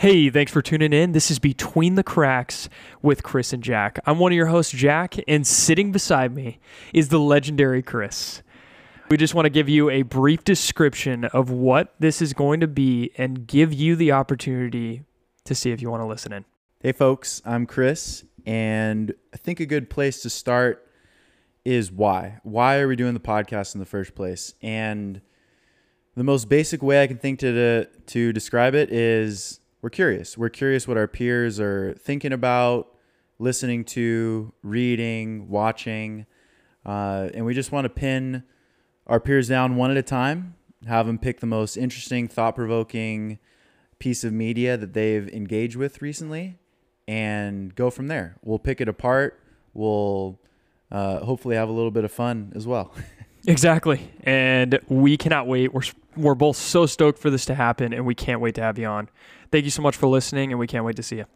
Hey, thanks for tuning in. This is Between the Cracks with Chris and Jack. I'm one of your hosts, Jack, and sitting beside me is the legendary Chris. We just want to give you a brief description of what this is going to be and give you the opportunity to see if you want to listen in. Hey, folks, I'm Chris, and I think a good place to start is why. Why are we doing the podcast in the first place? And the most basic way I can think to to, to describe it is we're curious. We're curious what our peers are thinking about, listening to, reading, watching, uh, and we just want to pin our peers down one at a time, have them pick the most interesting, thought provoking piece of media that they've engaged with recently, and go from there. We'll pick it apart. We'll uh, hopefully have a little bit of fun as well. Exactly. And we cannot wait. We're we're both so stoked for this to happen and we can't wait to have you on. Thank you so much for listening and we can't wait to see you.